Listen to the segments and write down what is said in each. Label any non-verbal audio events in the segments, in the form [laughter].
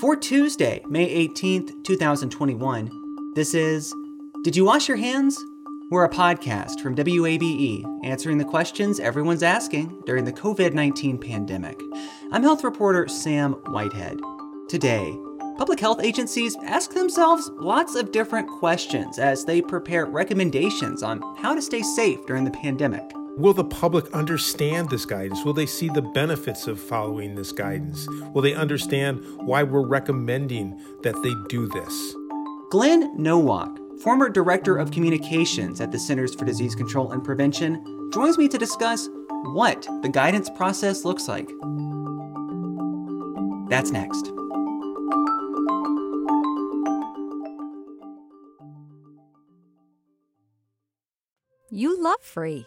For Tuesday, May 18th, 2021, this is Did You Wash Your Hands? We're a podcast from WABE answering the questions everyone's asking during the COVID 19 pandemic. I'm health reporter Sam Whitehead. Today, public health agencies ask themselves lots of different questions as they prepare recommendations on how to stay safe during the pandemic. Will the public understand this guidance? Will they see the benefits of following this guidance? Will they understand why we're recommending that they do this? Glen Nowak, former director of communications at the Centers for Disease Control and Prevention, joins me to discuss what the guidance process looks like. That's next. You love free.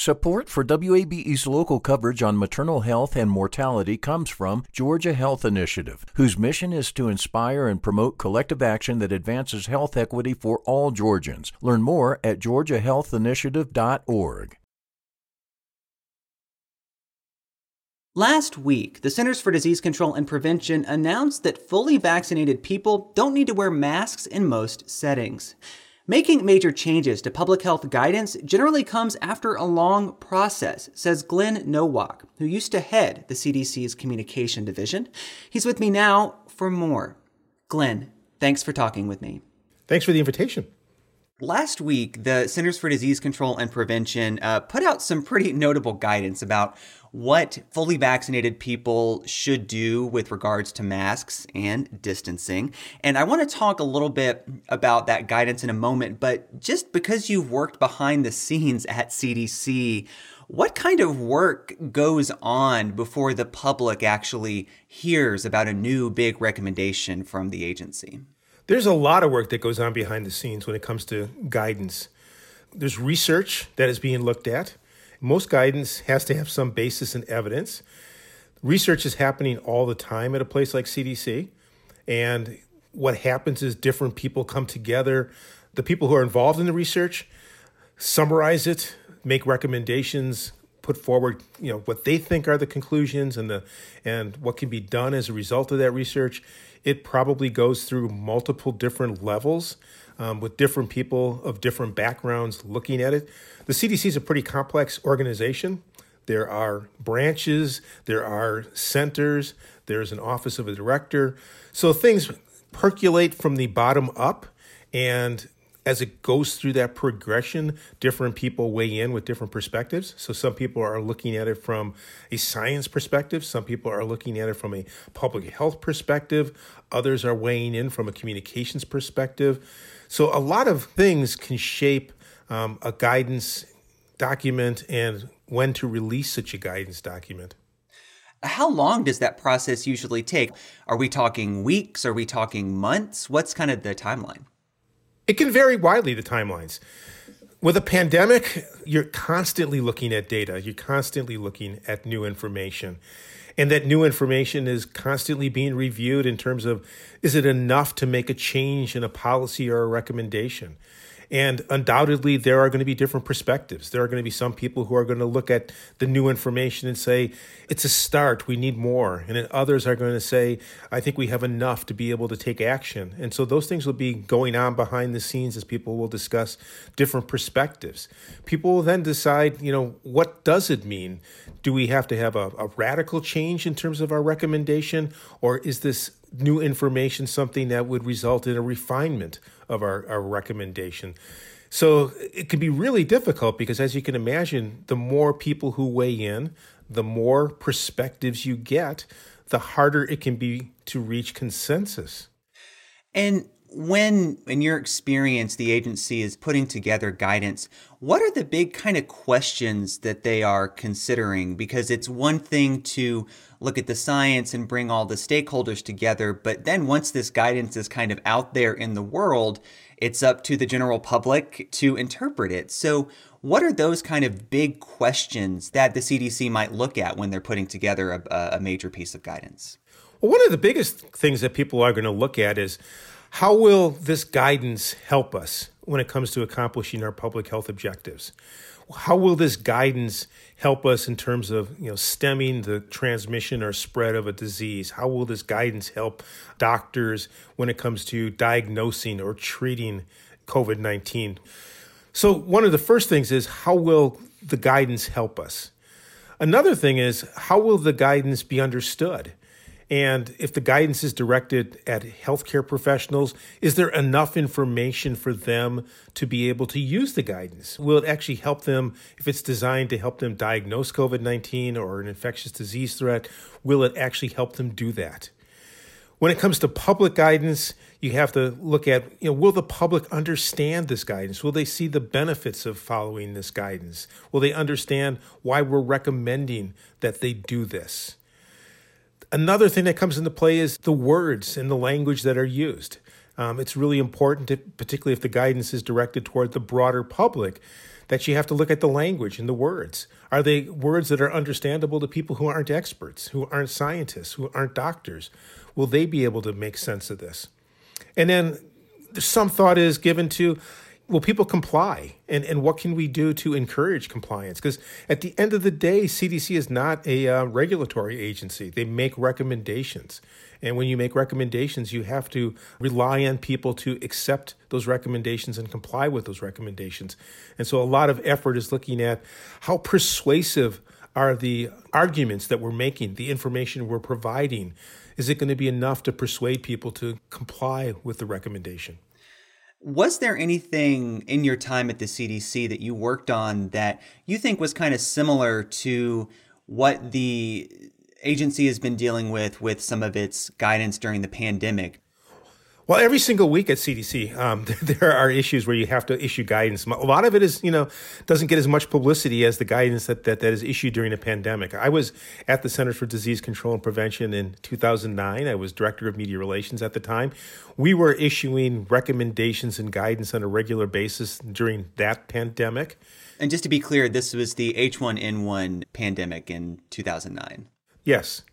Support for WABE's local coverage on maternal health and mortality comes from Georgia Health Initiative, whose mission is to inspire and promote collective action that advances health equity for all Georgians. Learn more at georgiahealthinitiative.org. Last week, the Centers for Disease Control and Prevention announced that fully vaccinated people don't need to wear masks in most settings. Making major changes to public health guidance generally comes after a long process, says Glen Nowak, who used to head the CDC's communication division. He's with me now for more. Glen, thanks for talking with me. Thanks for the invitation. Last week, the Centers for Disease Control and Prevention uh, put out some pretty notable guidance about what fully vaccinated people should do with regards to masks and distancing. And I want to talk a little bit about that guidance in a moment, but just because you've worked behind the scenes at CDC, what kind of work goes on before the public actually hears about a new big recommendation from the agency? There's a lot of work that goes on behind the scenes when it comes to guidance. There's research that is being looked at. Most guidance has to have some basis in evidence. Research is happening all the time at a place like CDC. And what happens is different people come together. The people who are involved in the research summarize it, make recommendations, put forward, you know, what they think are the conclusions and the and what can be done as a result of that research. It probably goes through multiple different levels um, with different people of different backgrounds looking at it. The CDC is a pretty complex organization. There are branches, there are centers, there's an office of a director. So things percolate from the bottom up, and as it goes through that progression, different people weigh in with different perspectives. So some people are looking at it from a science perspective, some people are looking at it from a public health perspective, others are weighing in from a communications perspective. So a lot of things can shape um, a guidance document and when to release such a guidance document. How long does that process usually take? Are we talking weeks? Are we talking months? What's kind of the timeline? It can vary widely, the timelines. With a pandemic, you're constantly looking at data, you're constantly looking at new information. And that new information is constantly being reviewed in terms of is it enough to make a change in a policy or a recommendation? And undoubtedly, there are going to be different perspectives. There are going to be some people who are going to look at the new information and say, it's a start, we need more. And then others are going to say, I think we have enough to be able to take action. And so those things will be going on behind the scenes as people will discuss different perspectives. People will then decide, you know, what does it mean? Do we have to have a, a radical change in terms of our recommendation? Or is this new information something that would result in a refinement of our, our recommendation. So it can be really difficult because, as you can imagine, the more people who weigh in, the more perspectives you get, the harder it can be to reach consensus. And when, in your experience, the agency is putting together guidance, what are the big kind of questions that they are considering? Because it's one thing to look at the science and bring all the stakeholders together, but then once this guidance is kind of out there in the world, it's up to the general public to interpret it. So, what are those kind of big questions that the CDC might look at when they're putting together a, a major piece of guidance? Well, one of the biggest things that people are going to look at is how will this guidance help us when it comes to accomplishing our public health objectives? How will this guidance help us in terms of you know stemming the transmission or spread of a disease? How will this guidance help doctors when it comes to diagnosing or treating COVID 19? So, one of the first things is how will the guidance help us? Another thing is how will the guidance be understood? And if the guidance is directed at healthcare professionals, is there enough information for them to be able to use the guidance? Will it actually help them if it's designed to help them diagnose COVID 19 or an infectious disease threat? Will it actually help them do that? When it comes to public guidance, you have to look at, you know, will the public understand this guidance? Will they see the benefits of following this guidance? Will they understand why we're recommending that they do this? Another thing that comes into play is the words and the language that are used. Um, it's really important, to, particularly if the guidance is directed toward the broader public, that you have to look at the language and the words. Are they words that are understandable to people who aren't experts, who aren't scientists, who aren't doctors? Will they be able to make sense of this? And then some thought is given to will people comply? And, and what can we do to encourage compliance? Because at the end of the day cdc is not a uh, regulatory agency. They make recommendations. And when you make recommendations you have to rely on people to accept those recommendations and comply with those recommendations. And so a lot of effort is looking at how persuasive are the arguments that we're making the information we're providing. Is it going to be enough to persuade people to comply with the recommendation was there anything in your time at the CDC that you worked on that you think was kind of similar to what the agency has been dealing with with some of its guidance during the pandemic? Well, every single week at CDC, um, [laughs] there are issues where you have to issue guidance. A lot of it is, you know, doesn't get as much publicity as the guidance that, that, that is issued during a pandemic. I was at the Centers for Disease Control and Prevention in 2009. I was director of media relations at the time. We were issuing recommendations and guidance on a regular basis during that pandemic. And just to be clear, this was the H1N1 pandemic in 2009. Yes.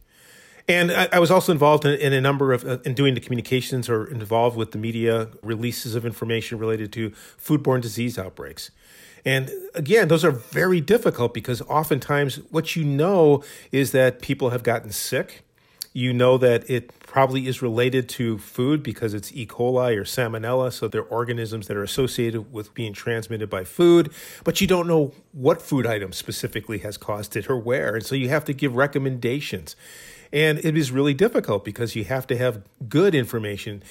And I, I was also involved in, in, a number of uh, in doing the communications or involved with the media releases of information related to foodborne disease outbreaks. And again, those are very difficult because oftentimes what you know is that people have gotten sick. You know that it probably is related to food because it's E. coli or salmonella, so they're organisms that are associated with being transmitted by food, but you don't know what food item specifically has caused it or where. And so you have to give recommendations. And it is really difficult because you have to have good information.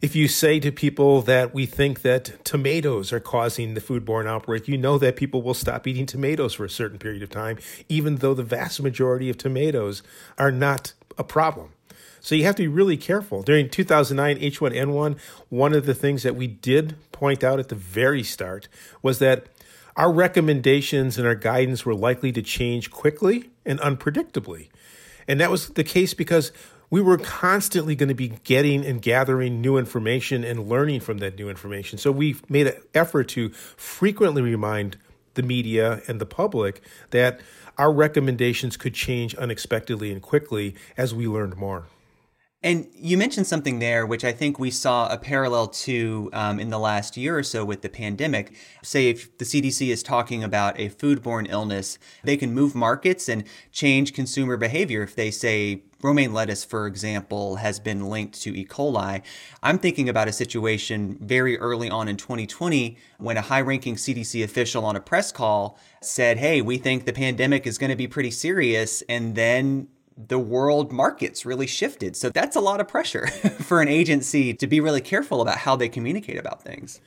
If you say to people that we think that tomatoes are causing the foodborne outbreak, you know that people will stop eating tomatoes for a certain period of time, even though the vast majority of tomatoes are not a problem. So you have to be really careful. During 2009 H1N1, one of the things that we did point out at the very start was that our recommendations and our guidance were likely to change quickly and unpredictably. And that was the case because we were constantly going to be getting and gathering new information and learning from that new information. So we made an effort to frequently remind the media and the public that our recommendations could change unexpectedly and quickly as we learned more. And you mentioned something there, which I think we saw a parallel to um, in the last year or so with the pandemic. Say, if the CDC is talking about a foodborne illness, they can move markets and change consumer behavior. If they say romaine lettuce, for example, has been linked to E. coli, I'm thinking about a situation very early on in 2020 when a high ranking CDC official on a press call said, Hey, we think the pandemic is going to be pretty serious. And then the world markets really shifted. So that's a lot of pressure [laughs] for an agency to be really careful about how they communicate about things.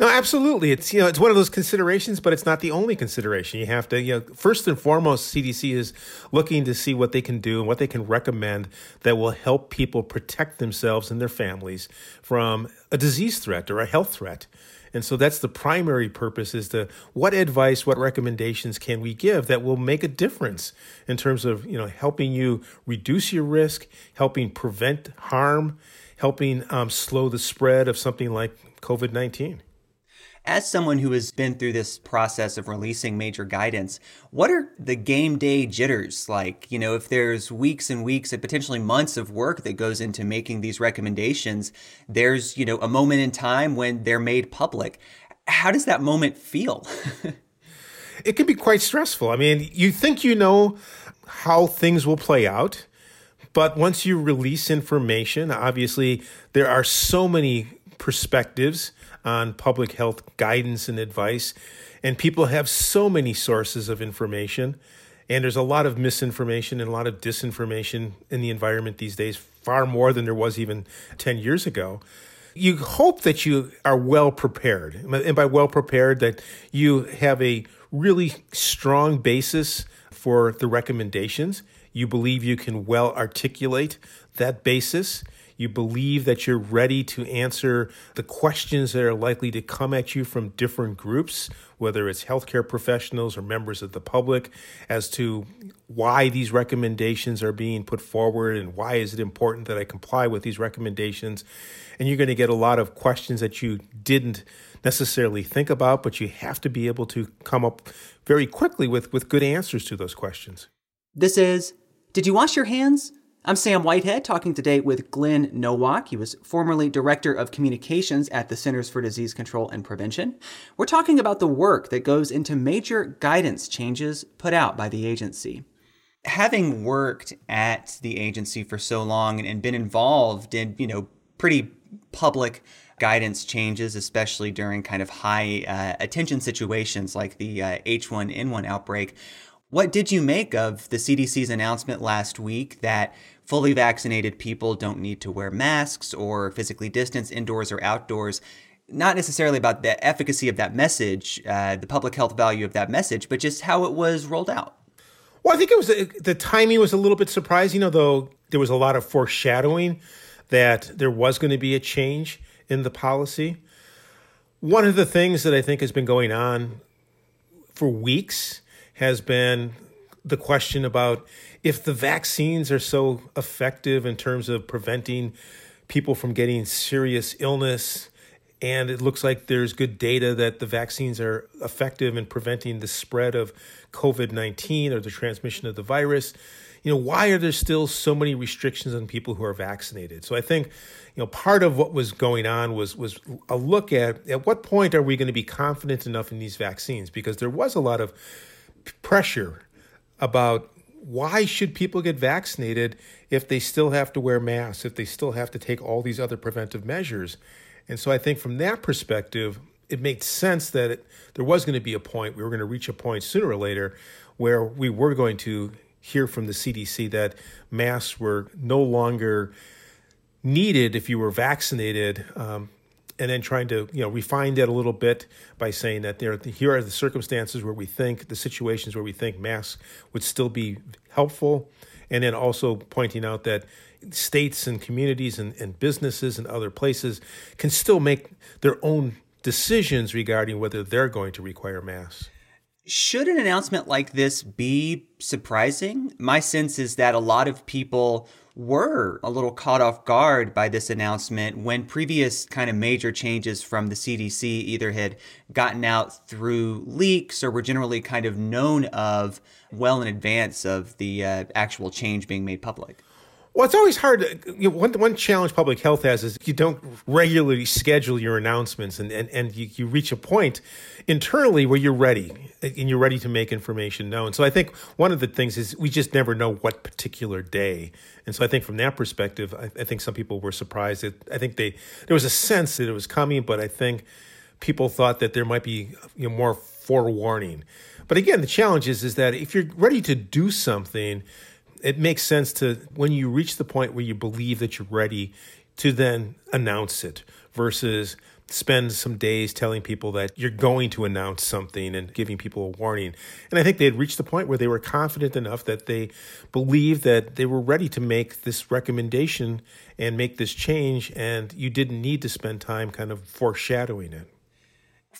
No, absolutely. It's you know it's one of those considerations, but it's not the only consideration. You have to you know first and foremost, CDC is looking to see what they can do and what they can recommend that will help people protect themselves and their families from a disease threat or a health threat. And so that's the primary purpose is to what advice, what recommendations can we give that will make a difference in terms of, you know, helping you reduce your risk, helping prevent harm, helping um, slow the spread of something like COVID 19. As someone who has been through this process of releasing major guidance, what are the game day jitters like? You know, if there's weeks and weeks and potentially months of work that goes into making these recommendations, there's, you know, a moment in time when they're made public. How does that moment feel? [laughs] it can be quite stressful. I mean, you think you know how things will play out, but once you release information, obviously there are so many perspectives on public health guidance and advice. And people have so many sources of information. And there's a lot of misinformation and a lot of disinformation in the environment these days, far more than there was even 10 years ago. You hope that you are well prepared. And by well prepared, that you have a really strong basis for the recommendations. You believe you can well articulate that basis you believe that you're ready to answer the questions that are likely to come at you from different groups, whether it's healthcare professionals or members of the public, as to why these recommendations are being put forward and why is it important that I comply with these recommendations. And you're going to get a lot of questions that you didn't necessarily think about, but you have to be able to come up very quickly with, with good answers to those questions. This is Did You Wash Your Hands? I'm Sam Whitehead, talking today with Glen Nowak. He was formerly Director of Communications at the Centers for Disease Control and Prevention. We're talking about the work that goes into major guidance changes put out by the agency. Having worked at the agency for so long and been involved in, you know, pretty public guidance changes, especially during kind of high uh, attention situations like the uh, H1N1 outbreak, what did you make of the CDC's announcement last week that fully vaccinated people don't need to wear masks or physically distance indoors or outdoors? Not necessarily about the efficacy of that message, uh, the public health value of that message, but just how it was rolled out. Well, I think it was the timing was a little bit surprising, although there was a lot of foreshadowing that there was going to be a change in the policy. One of the things that I think has been going on for weeks has been the question about if the vaccines are so effective in terms of preventing people from getting serious illness and it looks like there's good data that the vaccines are effective in preventing the spread of COVID-19 or the transmission of the virus you know why are there still so many restrictions on people who are vaccinated? So i think you know part of what was going on was was a look at at what point are we going to be confident enough in these vaccines? Because there was a lot of pressure about why should people get vaccinated if they still have to wear masks, if they still have to take all these other preventive measures. And so I think from that perspective, it made sense that it, there was going to be a point, we were going to reach a point sooner or later where we were going to hear from the CDC that masks were no longer needed if you were vaccinated um, and then trying to you know refine that a little bit by saying that there here are the circumstances where we think the situations where we think masks would still be helpful and then also pointing out that states and communities and, and businesses and other places can still make their own decisions regarding whether they're going to require masks should an announcement like this be surprising? My sense is that a lot of people were a little caught off guard by this announcement when previous kind of major changes from the CDC either had gotten out through leaks or were generally kind of known of well in advance of the uh, actual change being made public. Well, it's always hard. To, you know, one one challenge public health has is you don't regularly schedule your announcements, and and and you, you reach a point internally where you're ready and you're ready to make information known. So I think one of the things is we just never know what particular day, and so I think from that perspective, I, I think some people were surprised. That I think they there was a sense that it was coming, but I think people thought that there might be you know more forewarning. But again, the challenge is is that if you're ready to do something it makes sense to when you reach the point where you believe that you're ready to then announce it versus spend some days telling people that you're going to announce something and giving people a warning. And I think they had reached the point where they were confident enough that they believed that they were ready to make this recommendation and make this change, and you didn't need to spend time kind of foreshadowing it.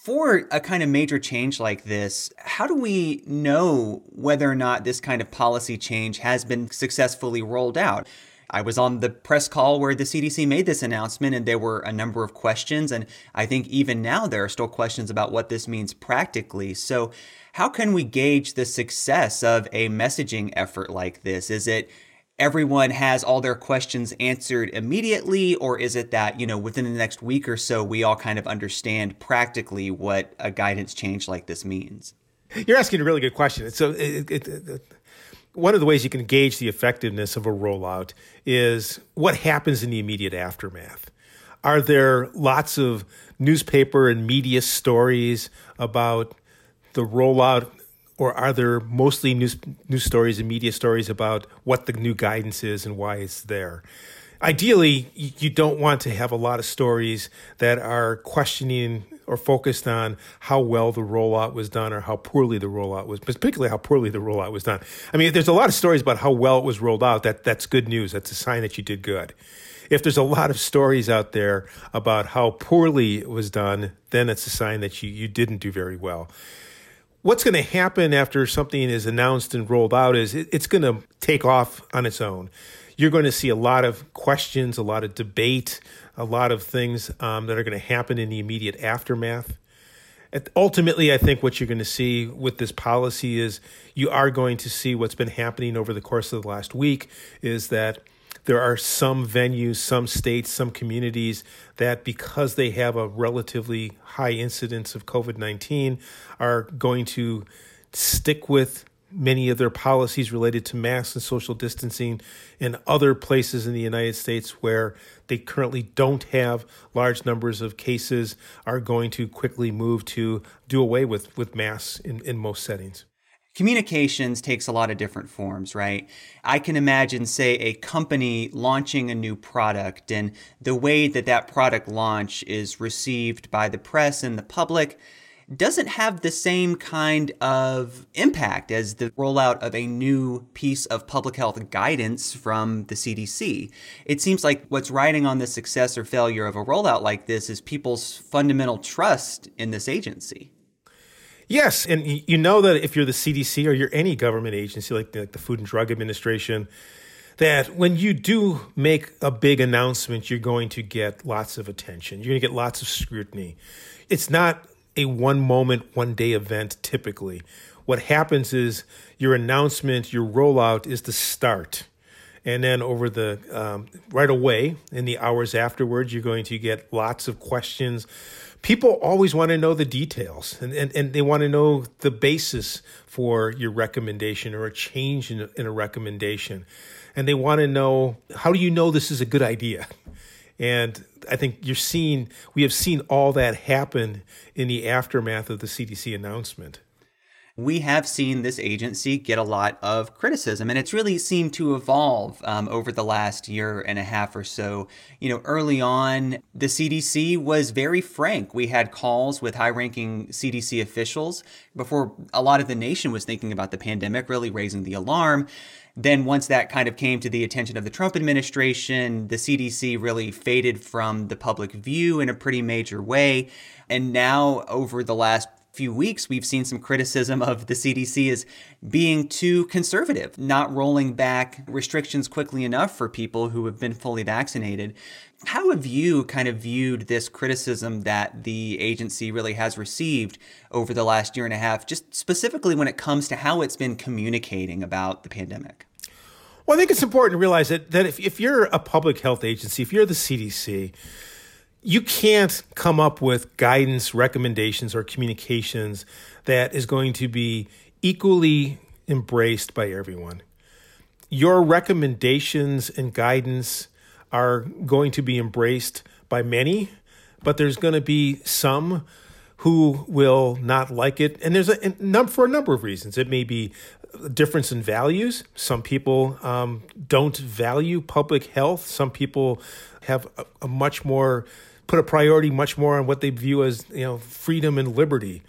For a kind of major change like this, how do we know whether or not this kind of policy change has been successfully rolled out? I was on the press call where the CDC made this announcement, and there were a number of questions. And I think even now there are still questions about what this means practically. So, how can we gauge the success of a messaging effort like this? Is it everyone has all their questions answered immediately, or is it that, you know, within the next week or so, we all kind of understand practically what a guidance change like this means? You're asking a really good question. So, it, it, it, one of the ways you can gauge the effectiveness of a rollout is what happens in the immediate aftermath. Are there lots of newspaper and media stories about the rollout, or are there mostly news, news stories and media stories about what the new guidance is and why it's there? Ideally, you don't want to have a lot of stories that are questioning or focused on how well the rollout was done or how poorly the rollout was, particularly how poorly the rollout was done. I mean, if there's a lot of stories about how well it was rolled out. That that's good news. That's a sign that you did good. If there's a lot of stories out there about how poorly it was done, then it's a sign that you, you didn't do very well. What's going to happen after something is announced and rolled out is it, it's going to take off on its own. You're going to see a lot of questions, a lot of debate, a lot of things um, that are going to happen in the immediate aftermath. ultimately, I think what you're going to see with this policy is you are going to see what's been happening over the course of the last week is that there are some venues, some states, some communities that, because they have a relatively high incidence of COVID 19, are going to stick with many of their policies related to masks and social distancing in other places in the United States where they currently don't have large numbers of cases are going to quickly move to do away with, with masks in, in most settings. Communications takes a lot of different forms, right? I can imagine, say, a company launching a new product and the way that that product launch is received by the press and the public doesn't have the same kind of impact as the rollout of a new piece of public health guidance from the CDC. It seems like what's riding on the success or failure of a rollout like this is people's fundamental trust in this agency. Yes, and you know that if you're the CDC or you're any government agency like the, like the Food and Drug Administration, that when you do make a big announcement, you're going to get lots of attention. You're going to get lots of scrutiny. It's not a one moment, one day event typically. What happens is your announcement, your rollout is the start. And then over the um, right away in the hours afterwards, you're going to get lots of questions. People always want to know the details and, and, and they want to know the basis for your recommendation or a change in in a recommendation. And they want to know how do you know this is a good idea? And I think you're seeing, we have seen all that happen in the aftermath of the CDC announcement. We have seen this agency get a lot of criticism, and it's really seemed to evolve um, over the last year and a half or so. You know, early on, the CDC was very frank. We had calls with high ranking CDC officials before a lot of the nation was thinking about the pandemic, really raising the alarm. Then, once that kind of came to the attention of the Trump administration, the CDC really faded from the public view in a pretty major way. And now, over the last few weeks, we've seen some criticism of the CDC as being too conservative, not rolling back restrictions quickly enough for people who have been fully vaccinated. How have you kind of viewed this criticism that the agency really has received over the last year and a half, just specifically when it comes to how it's been communicating about the pandemic? Well, I think it's important to realize that, that if, if you're a public health agency, if you're the CDC, you can't come up with guidance, recommendations, or communications that is going to be equally embraced by everyone. Your recommendations and guidance are going to be embraced by many, but there's going to be some who will not like it. And there's a, a for a number of reasons. It may be a difference in values. Some people um, don't value public health. Some people have a, a much more put a priority much more on what they view as you know freedom and liberty.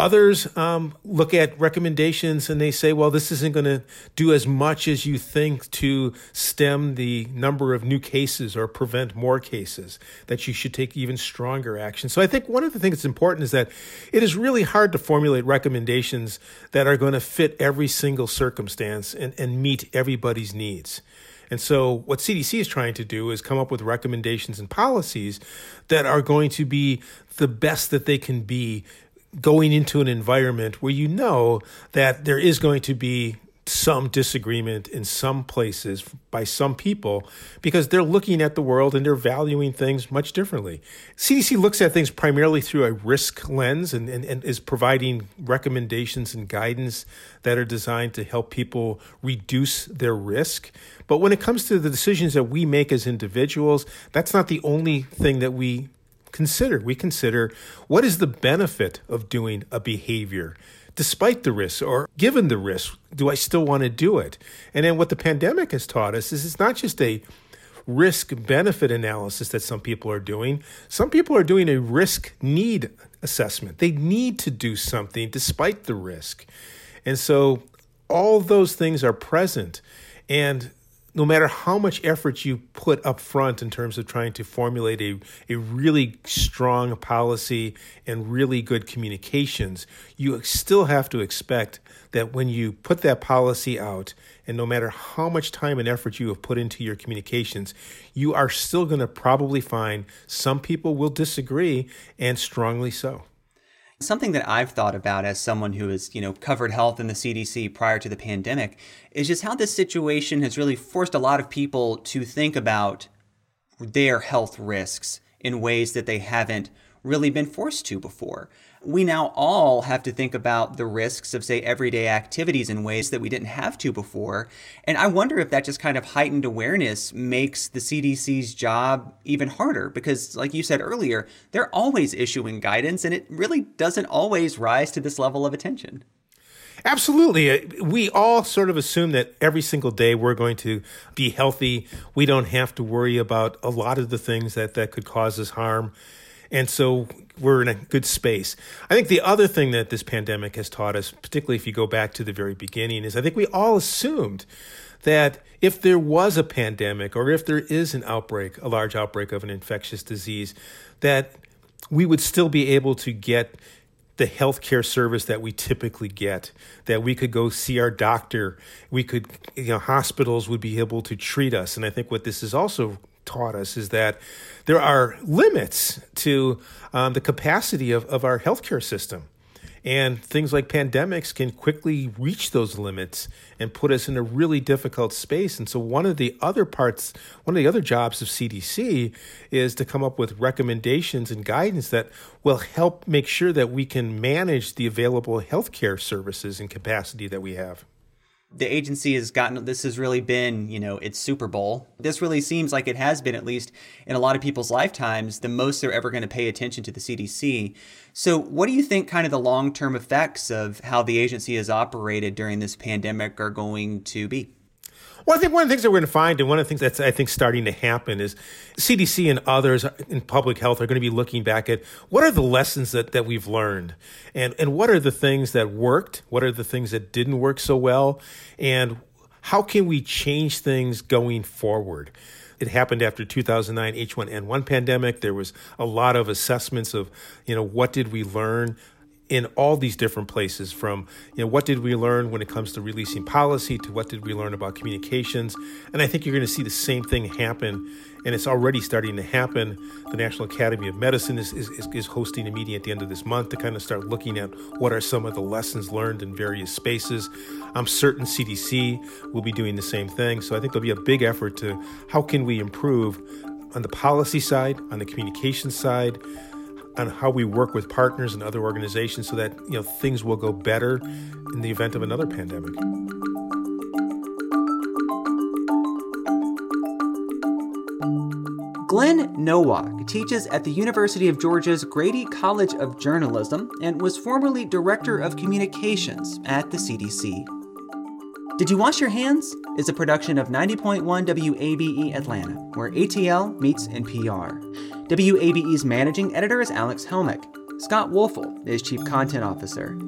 Others um, look at recommendations and they say, well, this isn't going to do as much as you think to stem the number of new cases or prevent more cases, that you should take even stronger action. So I think one of the things that's important is that it is really hard to formulate recommendations that are going to fit every single circumstance and, and meet everybody's needs. And so, what CDC is trying to do is come up with recommendations and policies that are going to be the best that they can be going into an environment where you know that there is going to be some disagreement in some places by some people because they're looking at the world and they're valuing things much differently. CDC looks at things primarily through a risk lens and, and, and, is providing recommendations and guidance that are designed to help people reduce their risk. But when it comes to the decisions that we make as individuals, that's not the only thing that we consider. We consider what is the benefit of doing a behavior despite the risk or given the risk, do I still want to do it? And then what the pandemic has taught us is it's not just a risk benefit analysis that some people are doing. Some people are doing a risk need assessment. They need to do something despite the risk. And so all those things are present. And no matter how much effort you put up front in terms of trying to formulate a, a really strong policy and really good communications, you still have to expect that when you put that policy out, and no matter how much time and effort you have put into your communications, you are still going to probably find some people will disagree, and strongly so. Something that I've thought about as someone who has, you know, covered health in the CDC prior to the pandemic is just how this situation has really forced a lot of people to think about their health risks in ways that they haven't really been forced to before we now all have to think about the risks of, say, everyday activities in ways that we didn't have to before. And I wonder if that just kind of heightened awareness makes the CDC's job even harder because, like you said earlier, they're always issuing guidance and it really doesn't always rise to this level of attention. Absolutely. Uh, we all sort of assume that every single day we're going to be healthy. We don't have to worry about a lot of the things that, that could cause us harm. And so we're in a good space. I think the other thing that this pandemic has taught us, particularly if you go back to the very beginning, is I think we all assumed that if there was a pandemic or if there is an outbreak, a large outbreak of an infectious disease, that we would still be able to get the healthcare service that we typically get, that we could go see our doctor, we could, you know, hospitals would be able to treat us. And I think what this is also taught us is that there are limits to um, the capacity of, of our healthcare system. And things like pandemics can quickly reach those limits and put us in a really difficult space. And so, one of the other parts, one of the other jobs of CDC is to come up with recommendations and guidance that will help make sure that we can manage the available healthcare services and capacity that we have the agency has gotten this has really been you know its super bowl. This really seems like it has been at least in a lot of people's lifetimes the most they're ever going to pay attention to the cdc so what do you think kind of the long-term effects of how the agency has operated during this pandemic are going to be well, I think one of the things that we're going to find, and one of the things that's I think starting to happen, is CDC and others in public health are going to be looking back at what are the lessons that, that we've learned, and and what are the things that worked, what are the things that didn't work so well, and how can we change things going forward. It happened after 2009 H1N1 pandemic. There was a lot of assessments of, you know, what did we learn? In all these different places from you know what did we learn when it comes to releasing policy to what did we learn about communications. And i think you're going to see the same thing happen and it's already starting to happen. The national academy of medicine is, is, is hosting a meeting at the end of this month to kind of start looking at what are some of the lessons learned in various spaces. I'm certain cdc will be doing the same thing so i think there'll be a big effort to how can we improve on the policy side on the communication side on how we work with partners and other organizations so that you know things will go better in the event of another pandemic. Glen Nowak teaches at the University of Georgia's Grady College of Journalism and was formerly Director of Communications at the CDC. Did You Wash Your Hands is a production of 90.1 WABE Atlanta, where ATL meets NPR. WABE's managing editor is Alex Helmick. Scott Woelfel is chief content officer.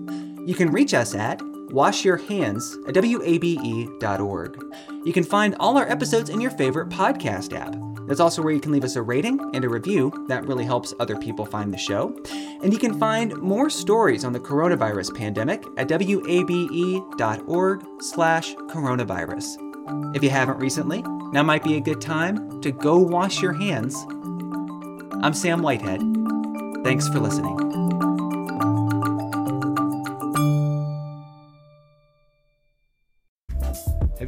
You can reach us at washyourhands at wabe.org. You can find all our episodes in your favorite podcast app. That's also where you can leave us a rating and a review. That really helps other people find the show. And you can find more stories on the coronavirus pandemic at wabe.org slash coronavirus. If you haven't recently, now might be a good time to go wash your hands. I'm Sam Whitehead. Thanks for listening.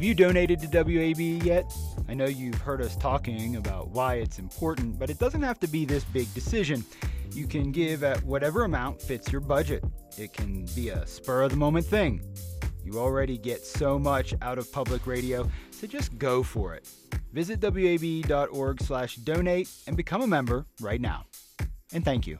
You donated to WABE yet? I know you've heard us talking about why it's important, but it doesn't have to be this big decision. You can give at whatever amount fits your budget. It can be a spur of the moment thing. You already get so much out of public radio, so just go for it. Visit wabe.org/donate and become a member right now. And thank you.